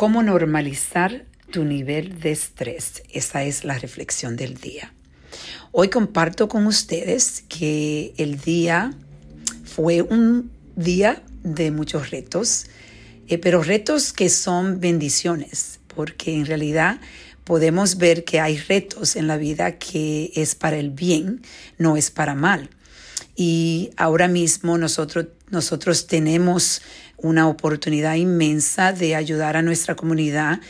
¿Cómo normalizar tu nivel de estrés? Esa es la reflexión del día. Hoy comparto con ustedes que el día fue un día de muchos retos, eh, pero retos que son bendiciones, porque en realidad podemos ver que hay retos en la vida que es para el bien, no es para mal. Y ahora mismo nosotros, nosotros tenemos una oportunidad inmensa de ayudar a nuestra comunidad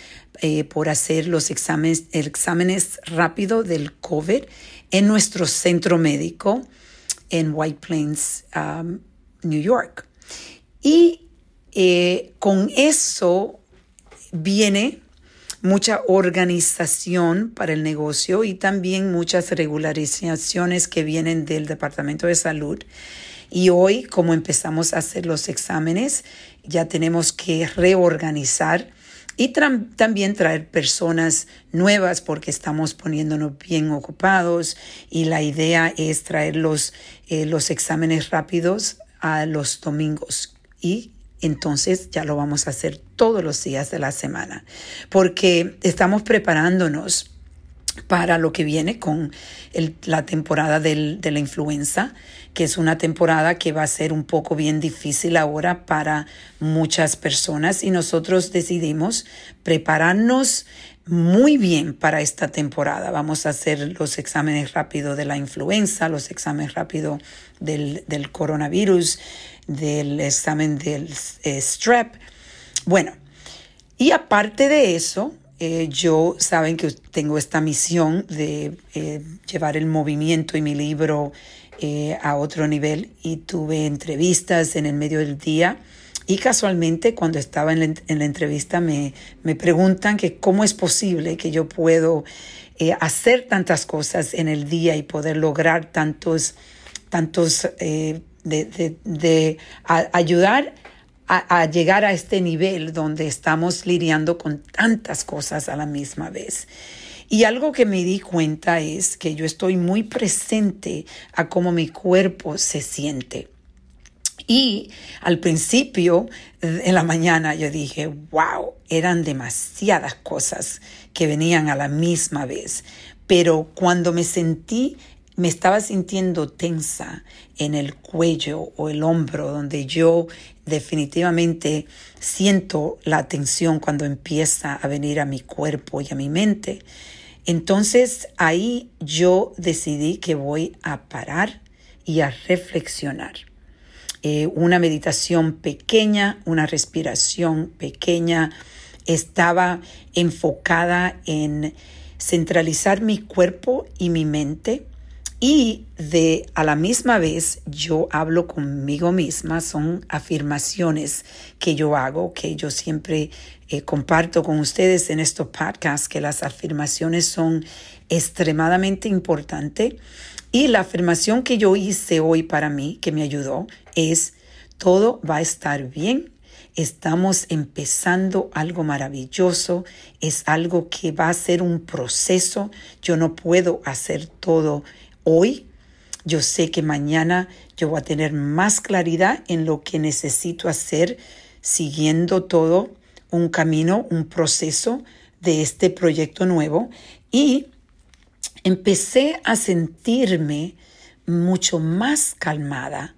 eh, por hacer los exámenes, exámenes rápido del COVID en nuestro centro médico en White Plains, um, New York. Y eh, con eso viene mucha organización para el negocio y también muchas regularizaciones que vienen del Departamento de Salud. Y hoy, como empezamos a hacer los exámenes, ya tenemos que reorganizar y también traer personas nuevas porque estamos poniéndonos bien ocupados y la idea es traer los, eh, los exámenes rápidos a los domingos. Y entonces ya lo vamos a hacer todos los días de la semana, porque estamos preparándonos para lo que viene con la temporada de la influenza, que es una temporada que va a ser un poco bien difícil ahora para muchas personas y nosotros decidimos prepararnos muy bien para esta temporada. Vamos a hacer los exámenes rápidos de la influenza, los exámenes rápidos del, coronavirus, del examen del eh, strep. Bueno, y aparte de eso, eh, yo saben que tengo esta misión de eh, llevar el movimiento y mi libro a otro nivel y tuve entrevistas en el medio del día y casualmente cuando estaba en la, entrevista me, me, preguntan que cómo es posible que yo puedo hacer tantas cosas en el día y poder lograr tantos, tantos de, ayudar a, llegar a este nivel donde estamos lidiando con tantas cosas a la misma vez. Y algo que me di cuenta es que yo estoy muy presente a cómo mi cuerpo se siente. Y al principio, en la mañana, yo dije, wow, eran demasiadas cosas que venían a la misma vez. Pero cuando me sentí me estaba sintiendo tensa en el cuello o el hombro, donde yo definitivamente siento la tensión cuando empieza a venir a mi cuerpo y a mi mente. Entonces ahí yo decidí que voy a parar y a reflexionar. Eh, una meditación pequeña, una respiración pequeña, estaba enfocada en centralizar mi cuerpo y mi mente y de a la misma vez yo hablo conmigo misma, son afirmaciones que yo hago, que yo siempre eh, comparto con ustedes en estos podcasts, que las afirmaciones son extremadamente importantes. Y la afirmación que yo hice hoy para mí, que me ayudó, es, todo va a estar bien, estamos empezando algo maravilloso, es algo que va a ser un proceso, yo no puedo hacer todo hoy, yo sé que mañana yo voy a tener más claridad en lo que necesito hacer siguiendo todo un camino, un proceso de este proyecto nuevo y empecé a sentirme mucho más calmada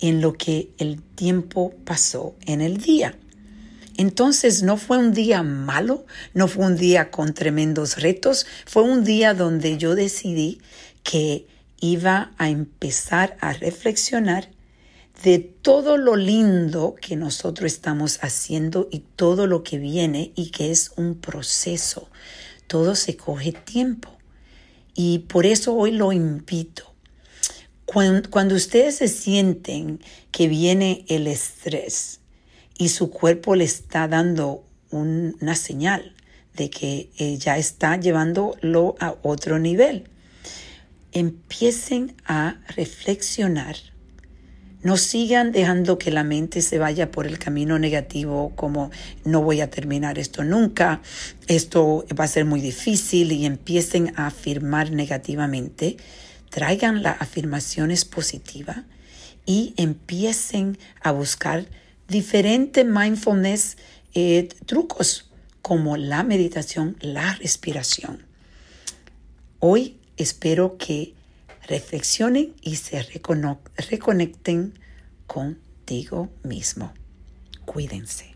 en lo que el tiempo pasó en el día. Entonces no fue un día malo, no fue un día con tremendos retos, fue un día donde yo decidí que iba a empezar a reflexionar de todo lo lindo que nosotros estamos haciendo y todo lo que viene y que es un proceso. Todo se coge tiempo. Y por eso hoy lo invito. Cuando, ustedes se sienten que viene el estrés y su cuerpo le está dando una señal de que eh, ya está llevándolo a otro nivel, empiecen a reflexionar. No sigan dejando que la mente se vaya por el camino negativo como no voy a terminar esto nunca, esto va a ser muy difícil y empiecen a afirmar negativamente. Traigan las afirmaciones positivas y empiecen a buscar diferente mindfulness eh, trucos como la meditación, la respiración. Hoy espero que reflexionen y se reconecten contigo mismo. Cuídense.